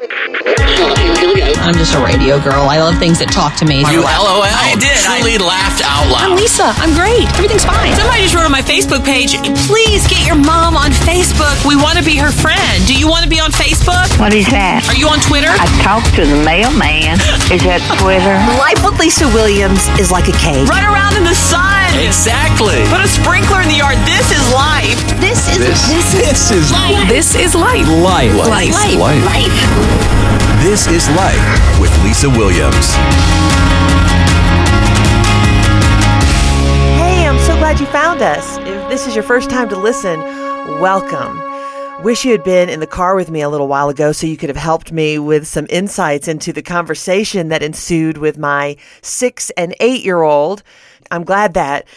I'm just a radio girl. I love things that talk to me. You LOL. I did. I- Truly laughed out loud. I'm. Lisa. I'm great. Everything's fine. Somebody just wrote on my Facebook page, please get your mom on Facebook. We want to be her friend. Do you want to be on Facebook? What is that? Are you on Twitter? I talked to the mailman. Is that Twitter? Life with Lisa Williams is like a cake. Run around in the sun. Exactly. Put a sprinkler in the yard. This is life. This is This, this is life. This is life. life. Life. Life. Life. This is Life with Lisa Williams. Hey, I'm so glad you found us. If this is your first time to listen, welcome. Wish you had been in the car with me a little while ago so you could have helped me with some insights into the conversation that ensued with my six and eight year old. I'm glad that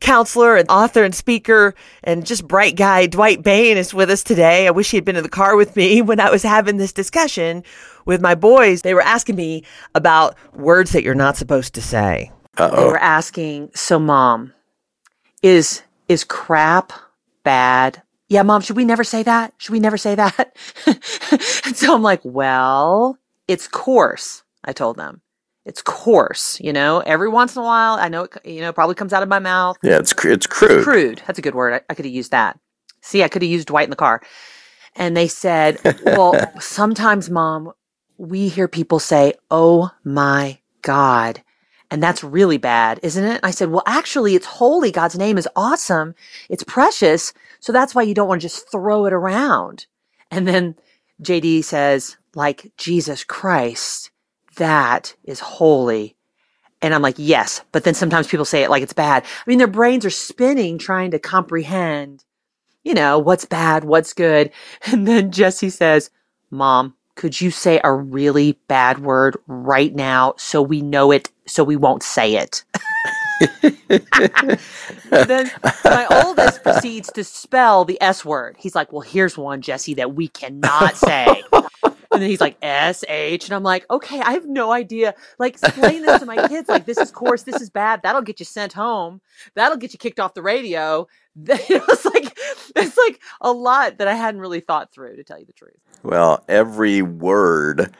counselor and author and speaker and just bright guy Dwight Bain is with us today. I wish he had been in the car with me when I was having this discussion with my boys. They were asking me about words that you're not supposed to say. oh They were asking, so mom, is is crap bad? Yeah, mom, should we never say that? Should we never say that? and so I'm like, well, it's coarse. I told them. It's coarse, you know. Every once in a while, I know it, you know, probably comes out of my mouth. Yeah, it's it's crude. Crude. That's a good word. I, I could have used that. See, I could have used Dwight in the car. And they said, well, sometimes, mom, we hear people say, oh my God. And that's really bad, isn't it? I said, well, actually, it's holy. God's name is awesome. It's precious. So that's why you don't want to just throw it around. And then JD says, like Jesus Christ, that is holy. And I'm like, yes. But then sometimes people say it like it's bad. I mean, their brains are spinning trying to comprehend, you know, what's bad, what's good. And then Jesse says, Mom, could you say a really bad word right now so we know it, so we won't say it? then my oldest proceeds to spell the S word. He's like, Well, here's one, Jesse, that we cannot say. And then he's like, S H. And I'm like, Okay, I have no idea. Like, explain this to my kids. Like, this is coarse, this is bad. That'll get you sent home. That'll get you kicked off the radio. It was like, it's like a lot that I hadn't really thought through, to tell you the truth. Well, every word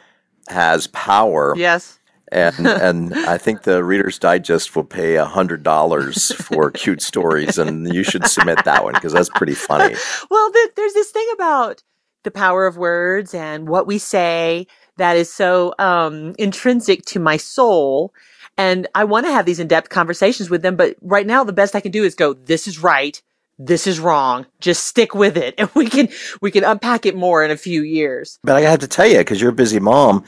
has power. Yes. And and I think the Reader's Digest will pay a hundred dollars for cute stories, and you should submit that one because that's pretty funny. well, th- there's this thing about the power of words and what we say that is so um, intrinsic to my soul. And I want to have these in-depth conversations with them, but right now the best I can do is go, this is right. This is wrong. Just stick with it. And we can, we can unpack it more in a few years. But I have to tell you, because you're a busy mom,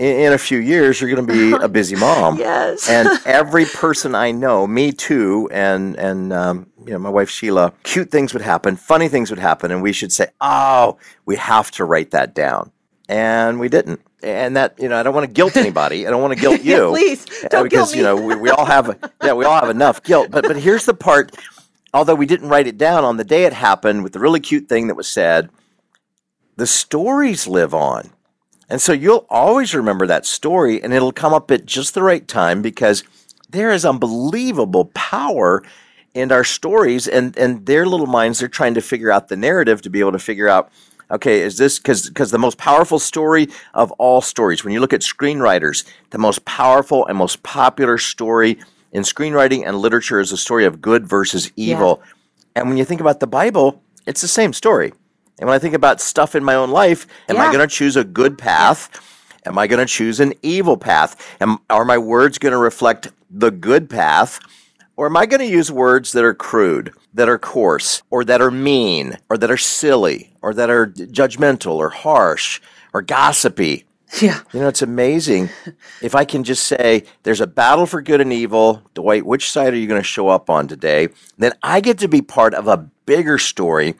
in, in a few years you're going to be a busy mom. Yes. and every person I know, me too, and and um, you know my wife Sheila, cute things would happen, funny things would happen, and we should say, "Oh, we have to write that down," and we didn't. And that you know, I don't want to guilt anybody. I don't want to guilt Yeah, you, please, uh, don't because guilt you know we, we all have yeah we all have enough guilt. But but here's the part. Although we didn't write it down on the day it happened with the really cute thing that was said, the stories live on. And so you'll always remember that story and it'll come up at just the right time because there is unbelievable power in our stories and, and their little minds, they're trying to figure out the narrative to be able to figure out, okay, is this because because the most powerful story of all stories, when you look at screenwriters, the most powerful and most popular story in screenwriting and literature is the story of good versus evil. And when you think about the Bible, it's the same story. And when I think about stuff in my own life, am I going to choose a good path? Am I going to choose an evil path? Am, are my words going to reflect the good path? Or am I going to use words that are crude, that are coarse, or that are mean, or that are silly, or that are judgmental, or harsh, or gossipy? Yeah. You know, it's amazing. if I can just say, there's a battle for good and evil, Dwight, which side are you going to show up on today? Then I get to be part of a bigger story,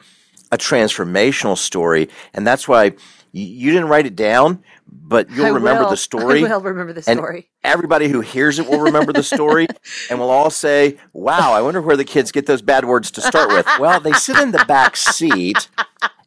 a transformational story. And that's why you didn't write it down, but you'll I remember will. the story. I will remember the And story. everybody who hears it will remember the story and we'll all say, Wow, I wonder where the kids get those bad words to start with. Well, they sit in the back seat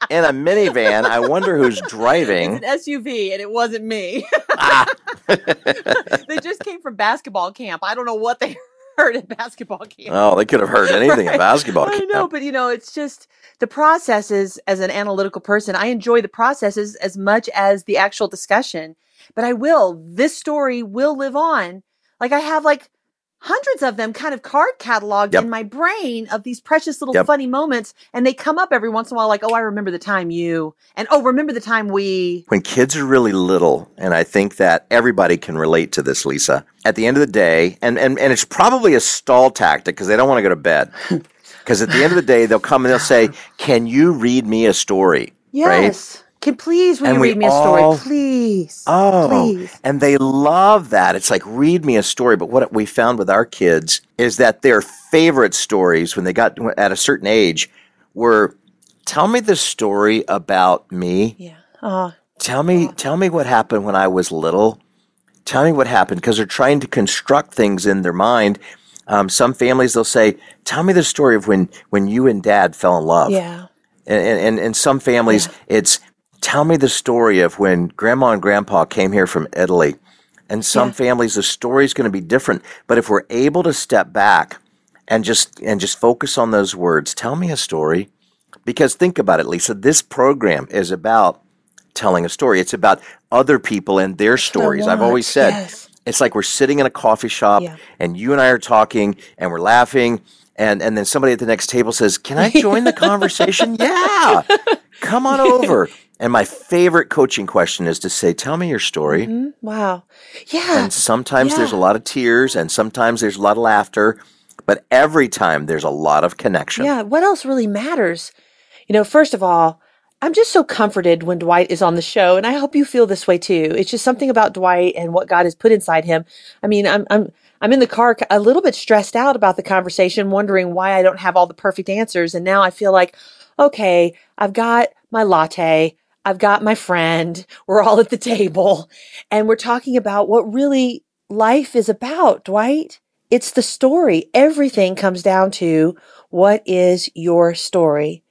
in a minivan. I wonder who's driving. It's an SUV, and it wasn't me. Ah. they just came from basketball camp. I don't know what they heard at basketball camp. Oh, they could have heard anything Right. at basketball. I know, but you know, it's just the processes as an analytical person. I enjoy the processes as much as the actual discussion, but I will, this story will live on. Like I have like hundreds of them kind of card cataloged Yep. in my brain of these precious little Yep. funny moments. And they come up every once in a while, like, oh, I remember the time you, and oh, remember the time we. when kids are really little, and I think that everybody can relate to this, Lisa. At the end of the day, and and, and it's probably a stall tactic because they don't want to go to bed. Because at the end of the day, they'll come and they'll say, "Can you read me a story?" Right? Can please will And you read me a story? Please. Oh, Please. and they love that. It's like read me a story. But what we found with our kids is that their favorite stories when they got at a certain age were, "Tell me the story about me." Yeah. Oh, Tell me, tell me what happened when I was little. Tell me what happened because they're trying to construct things in their mind. Um, some families they'll say, "Tell me the story of when when you and Dad fell in love." yeah. And and, and some families, it's tell me the story of when Grandma and Grandpa came here from Italy. And some Yeah. families, the story is going to be different. But if we're able to step back and just and just focus on those words, tell me a story. Because think about it, Lisa. This program is about telling a story. It's about other people and their stories. I've always said yes. it's like we're sitting in a coffee shop Yeah. and you and I are talking and we're laughing and and then somebody at the next table says, "Can I join the conversation?" yeah. Come on over. And my favorite coaching question is to say, "Tell me your story." Mm, Wow. Yeah. And sometimes there's a lot of tears and sometimes there's a lot of laughter, but every time there's a lot of connection. Yeah, what else really matters? You know, first of all, I'm just so comforted when Dwight is on the show, and I hope you feel this way too. It's just something about Dwight and what God has put inside him. I mean, I'm I'm I'm in the car a little bit stressed out about the conversation, wondering why I don't have all the perfect answers, and now I feel like, okay, I've got my latte, I've got my friend, we're all at the table, and we're talking about what really life is about, Dwight. It's the story. Everything comes down to what is your story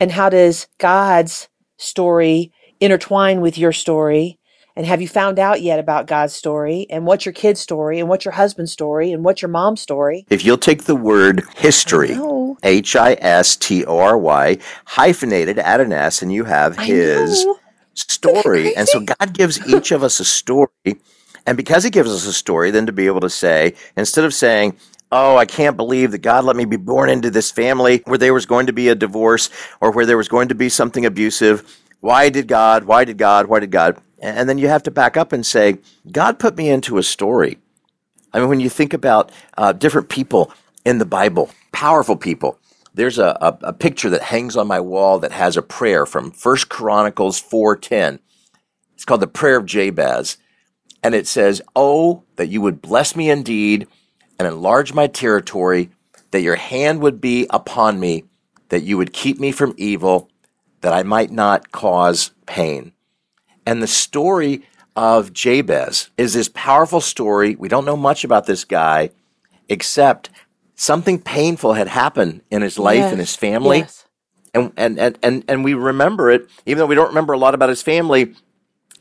and how does God's story intertwine with your story? And have you found out yet about God's story and what's your kid's story and what's your husband's story and what's your mom's story? If you'll take the word history. H I S T O R Y, hyphenated, add an S, and you have his story. And so God gives each of us a story. And because He gives us a story, then to be able to say, instead of saying, Oh, I can't believe that God let me be born into this family where there was going to be a divorce or where there was going to be something abusive. Why did God? Why did God? Why did God? And then you have to back up and say, God put me into a story. I mean, when you think about uh, different people in the Bible, powerful people, there's a, a, a picture that hangs on my wall that has a prayer from First Chronicles 4.10. It's called the Prayer of Jabez. And it says, Oh, that you would bless me indeed and enlarge my territory, that your hand would be upon me, that you would keep me from evil, that I might not cause pain. And the story of Jabez is this powerful story. We don't know much about this guy, except something painful had happened in his life and his family. Yes. And, and, and, and, and we remember it, even though we don't remember a lot about his family.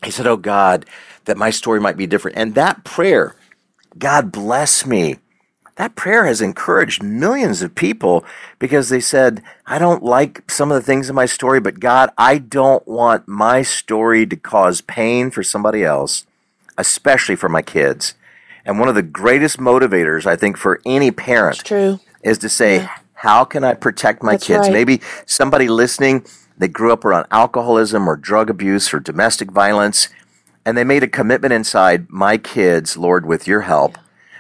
He said, Oh God, that my story might be different. And that prayer, God bless me, that prayer has encouraged millions of people because they said, I don't like some of the things in my story, but God, I don't want my story to cause pain for somebody else, especially for my kids. And one of the greatest motivators, I think, for any parent is to say, how can I protect my That's kids? right. Maybe somebody listening, they grew up around alcoholism or drug abuse or domestic violence, and they made a commitment inside, my kids, Lord, with your help,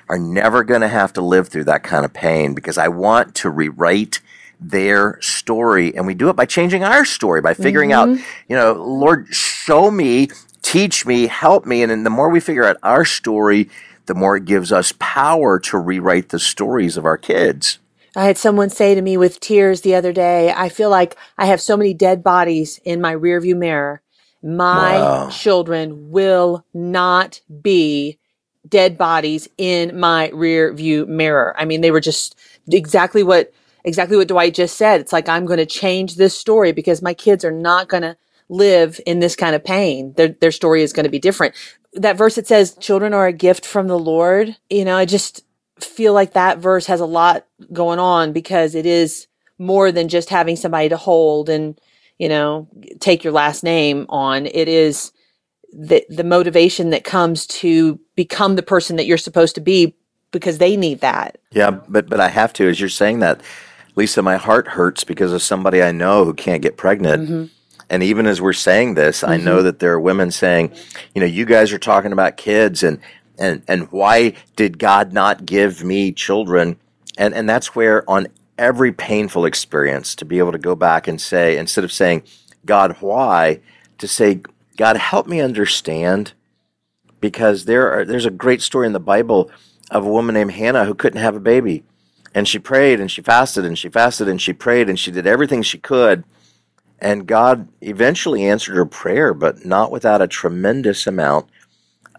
are never going to have to live through that kind of pain because I want to rewrite their story. And we do it by changing our story, by figuring out, mm-hmm. you know, Lord, show me, teach me, help me. And then the more we figure out our story, the more it gives us power to rewrite the stories of our kids. I had someone say to me with tears the other day, I feel like I have so many dead bodies in my rearview mirror. My Wow. children will not be dead bodies in my rear view mirror. I mean, they were just exactly what exactly what Dwight just said. It's like I'm going to change this story because my kids are not going to live in this kind of pain. Their their story is going to be different. That verse that says children are a gift from the Lord, you know, I just feel like that verse has a lot going on because it is more than just having somebody to hold and, you know, take your last name on. It is the, the motivation that comes to become the person that you're supposed to be because they need that. Yeah, but but I have to. As you're saying that, Lisa, my heart hurts because of somebody I know who can't get pregnant. Mm-hmm. And even as we're saying this, I know mm-hmm. that there are women saying, you know, you guys are talking about kids and and and why did God not give me children? And and that's where on every painful experience to be able to go back and say instead of saying, God, why, to say, God, help me understand because there are there's a great story in the Bible of a woman named Hannah who couldn't have a baby. And she prayed and she fasted and she fasted and she prayed and she did everything she could. And God eventually answered her prayer, but not without a tremendous amount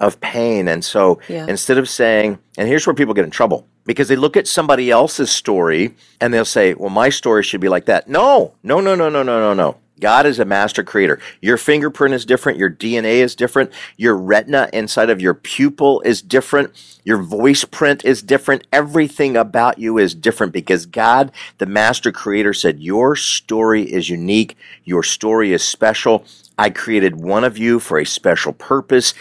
of pain. And so Yeah. instead of saying, and here's where people get in trouble because they look at somebody else's story and they'll say, well, my story should be like that. No, no, no, no, no, no, no, no. God is a master creator. Your fingerprint is different. Your DNA is different. Your retina inside of your pupil is different. Your voice print is different. Everything about you is different because God, the master creator, said, Your story is unique. Your story is special. I created one of you for a special purpose.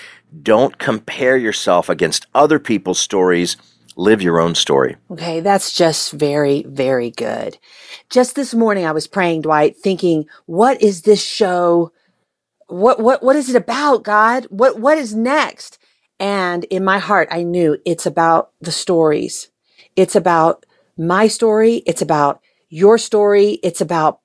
Don't compare yourself against other people's stories. Live your own story. Okay, that's just very, very good. Just this morning, I was praying, Dwight, thinking, what is this show? What, what, what is it about, God? What, what is next? And in my heart, I knew it's about the stories. It's about my story. It's about your story. It's about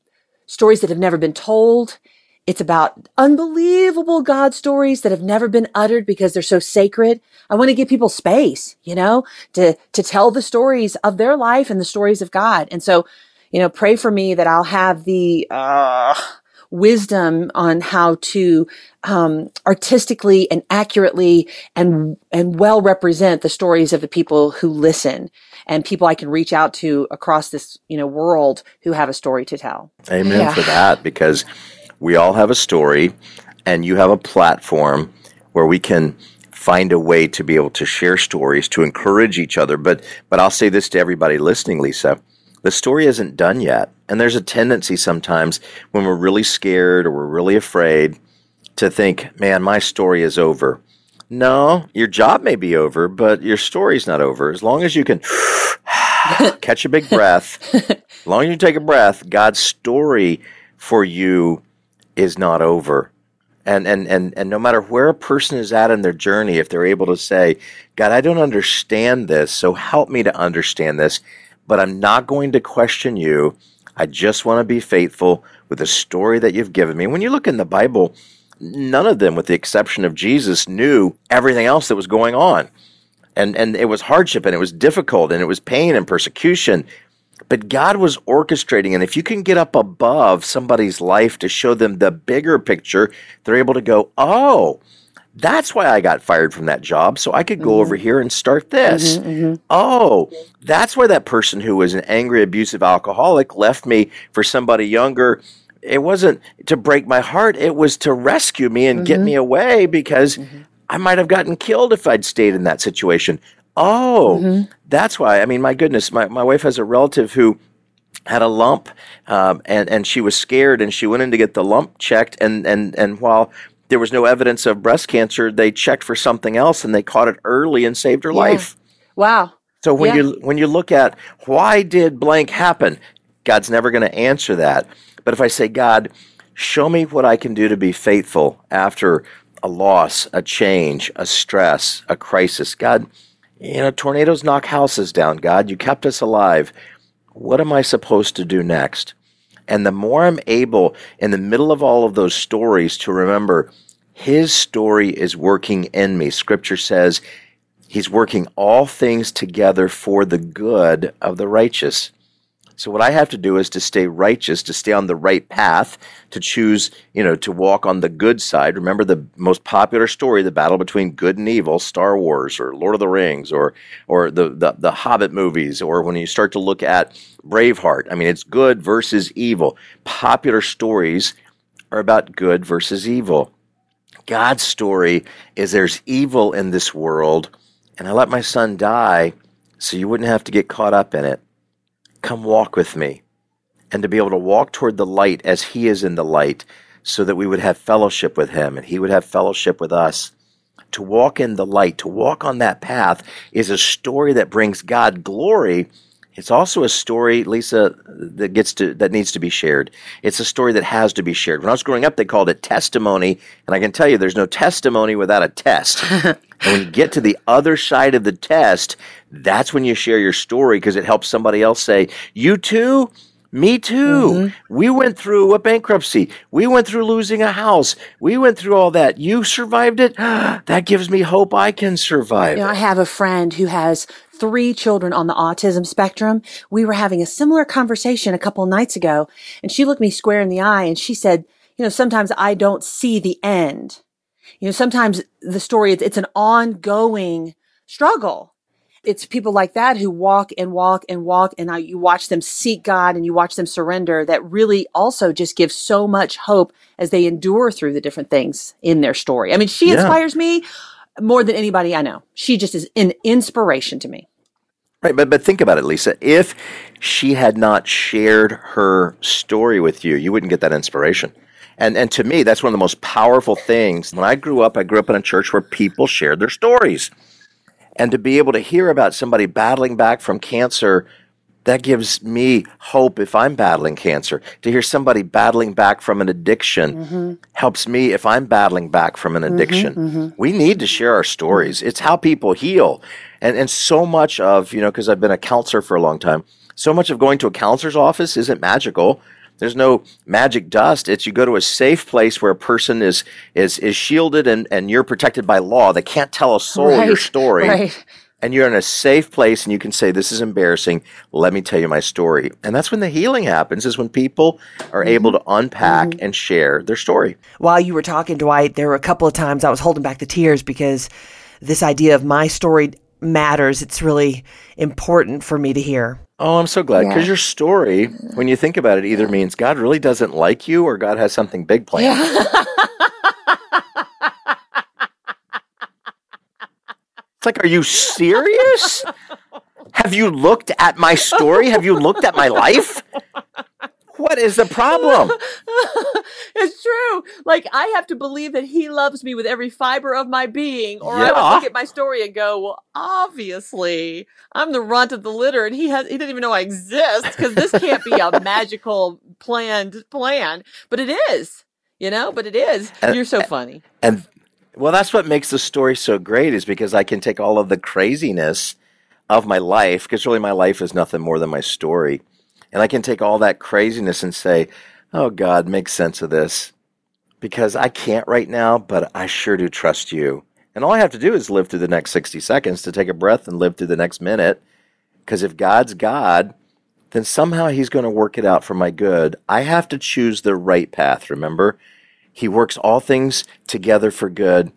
stories that have never been told. It's about unbelievable God stories that have never been uttered because they're so sacred. I want to give people space, you know, to, to tell the stories of their life and the stories of God. And so, you know, pray for me that I'll have the, uh, wisdom on how to, um, artistically and accurately and, and well represent the stories of the people who listen and people I can reach out to across this, you know, world who have a story to tell. Amen Yeah. for that because we all have a story and you have a platform where we can find a way to be able to share stories to encourage each other. But but I'll say this to everybody listening Lisa. The story isn't done yet. And there's a tendency sometimes when we're really scared or we're really afraid to think man my story is over. No your job may be over but your story's not over. As long as you can catch a big breath as long as you take a breath, God's story for you is not over. And, and, and, and no matter where a person is at in their journey, if they're able to say, God, I don't understand this, so help me to understand this, but I'm not going to question you. I just want to be faithful with the story that you've given me. When you look in the Bible, none of them, with the exception of Jesus, knew everything else that was going on. And, and it was hardship and it was difficult and it was pain and persecution but God was orchestrating. And if you can get up above somebody's life to show them the bigger picture, they're able to go, oh, that's why I got fired from that job. So I could go over mm-hmm. here and start this. Mm-hmm, mm-hmm. Oh, that's why that person who was an angry, abusive alcoholic left me for somebody younger. It wasn't to break my heart, it was to rescue me and get me away because I might have gotten killed if I'd stayed in that situation. Oh, that's why. I mean, my goodness, my, my wife has a relative who had a lump um, and, and she was scared and she went in to get the lump checked. And, and, and while there was no evidence of breast cancer, they checked for something else and they caught it early and saved her life. Wow. So when Yeah. you when you look at why did blank happen, God's never going to answer that. But if I say, God, show me what I can do to be faithful after a loss, a change, a stress, a crisis, God, you know, tornadoes knock houses down. God, you kept us alive. What am I supposed to do next? And the more I'm able in the middle of all of those stories to remember his story is working in me. Scripture says He's working all things together for the good of the righteous. So what I have to do is to stay righteous, to stay on the right path, to choose, you know, to walk on the good side. Remember the most popular story, the battle between good and evil, Star Wars or Lord of the Rings or or the the, the Hobbit movies or when you start to look at Braveheart. I mean, it's good versus evil. Popular stories are about good versus evil. God's story is there's evil in this world, and I let my son die so you wouldn't have to get caught up in it. Come walk with me. And to be able to walk toward the light as He is in the light, so that we would have fellowship with Him and He would have fellowship with us. To walk in the light, to walk on that path, is a story that brings God glory. It's also a story, Lisa, that gets to that needs to be shared. It's a story that has to be shared. When I was growing up, they called it testimony, and I can tell you, there's no testimony without a test. and when you get to the other side of the test, that's when you share your story because it helps somebody else say, "You too." Me too. Mm-hmm. We went through a bankruptcy. We went through losing a house. We went through all that. You survived it. that gives me hope I can survive. You know. I have a friend who has three children on the autism spectrum. We were having a similar conversation a couple nights ago, and she looked me square in the eye and she said, you know, sometimes I don't see the end. You know, sometimes the story, it's, it's an ongoing struggle. It's people like that who walk and walk and walk and you watch them seek God and you watch them surrender that really also just gives so much hope as they endure through the different things in their story. I mean, she Yeah. inspires me more than anybody I know. She just is an inspiration to me. Right, but but think about it, Lisa. If she had not shared her story with you, you wouldn't get that inspiration. And and to me, that's one of the most powerful things. When I grew up, I grew up in a church where people shared their stories. And to be able to hear about somebody battling back from cancer, that gives me hope if I'm battling cancer. To hear somebody battling back from an addiction mm-hmm. helps me if I'm battling back from an mm-hmm, addiction. Mm-hmm. We need to share our stories. It's how people heal. And and so much of, you know, because I've been a counselor for a long time, so much of going to a counselor's office isn't magical. There's no magic dust. It's you go to a safe place where a person is is is shielded and, and you're protected by law. They can't tell a soul your story right. And you're in a safe place and you can say this is embarrassing. Let me tell you my story. And that's when the healing happens is when people are mm-hmm. able to unpack mm-hmm. and share their story. While you were talking, Dwight, there were a couple of times I was holding back the tears because this idea of my story matters. It's really important for me to hear. oh i'm so glad because Yeah. your story when you think about it either means god really doesn't like you or god has something big planned it's like are you serious have you looked at my story have you looked at my life what is the problem it's true. Like I have to believe that he loves me with every fiber of my being, or I would look at my story and go, "Well, obviously, I'm the runt of the litter, and he has he doesn't even know I exist because this can't be a magical planned plan." But it is, you know. But it is. And- You're so funny. And well, that's what makes the story so great is because I can take all of the craziness of my life, because really my life is nothing more than my story. And I can take all that craziness and say, oh, God, make sense of this. Because I can't right now, but I sure do trust you. And all I have to do is live through the next 60 seconds to take a breath and live through the next minute. Because if God's God, then somehow He's going to work it out for my good. I have to choose the right path, remember? He works all things together for good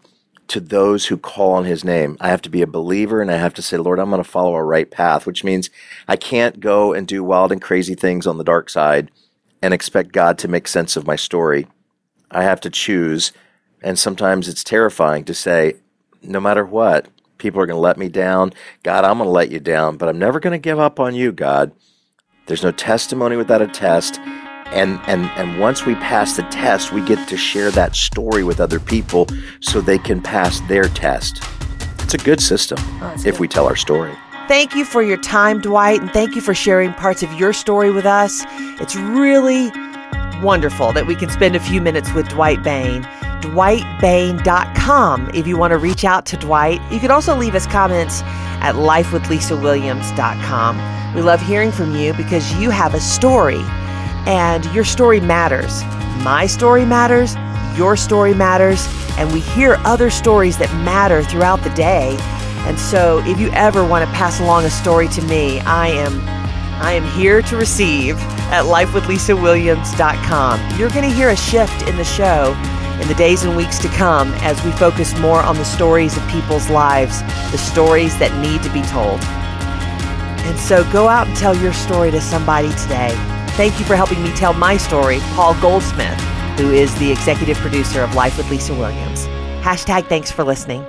to those who call on his name. I have to be a believer and I have to say, Lord, I'm going to follow a right path, which means I can't go and do wild and crazy things on the dark side and expect God to make sense of my story. I have to choose. And sometimes it's terrifying to say, no matter what, people are going to let me down. God, I'm going to let you down, but I'm never going to give up on you, God. There's no testimony without a test. And, and, and once we pass the test, we get to share that story with other people so they can pass their test. It's a good system oh, if we tell our story. Thank you for your time, Dwight, and thank you for sharing parts of your story with us. It's really wonderful that we can spend a few minutes with Dwight Bain. DwightBain.com if you want to reach out to Dwight. You can also leave us comments at lifewithlisawilliams.com. We love hearing from you because you have a story and your story matters. My story matters, your story matters, and we hear other stories that matter throughout the day. And so if you ever want to pass along a story to me, I am I am here to receive at lifewithlisawilliams.com. You're going to hear a shift in the show in the days and weeks to come as we focus more on the stories of people's lives, the stories that need to be told. And so go out and tell your story to somebody today. Thank you for helping me tell my story, Paul Goldsmith, who is the executive producer of Life with Lisa Williams. Hashtag thanks for listening.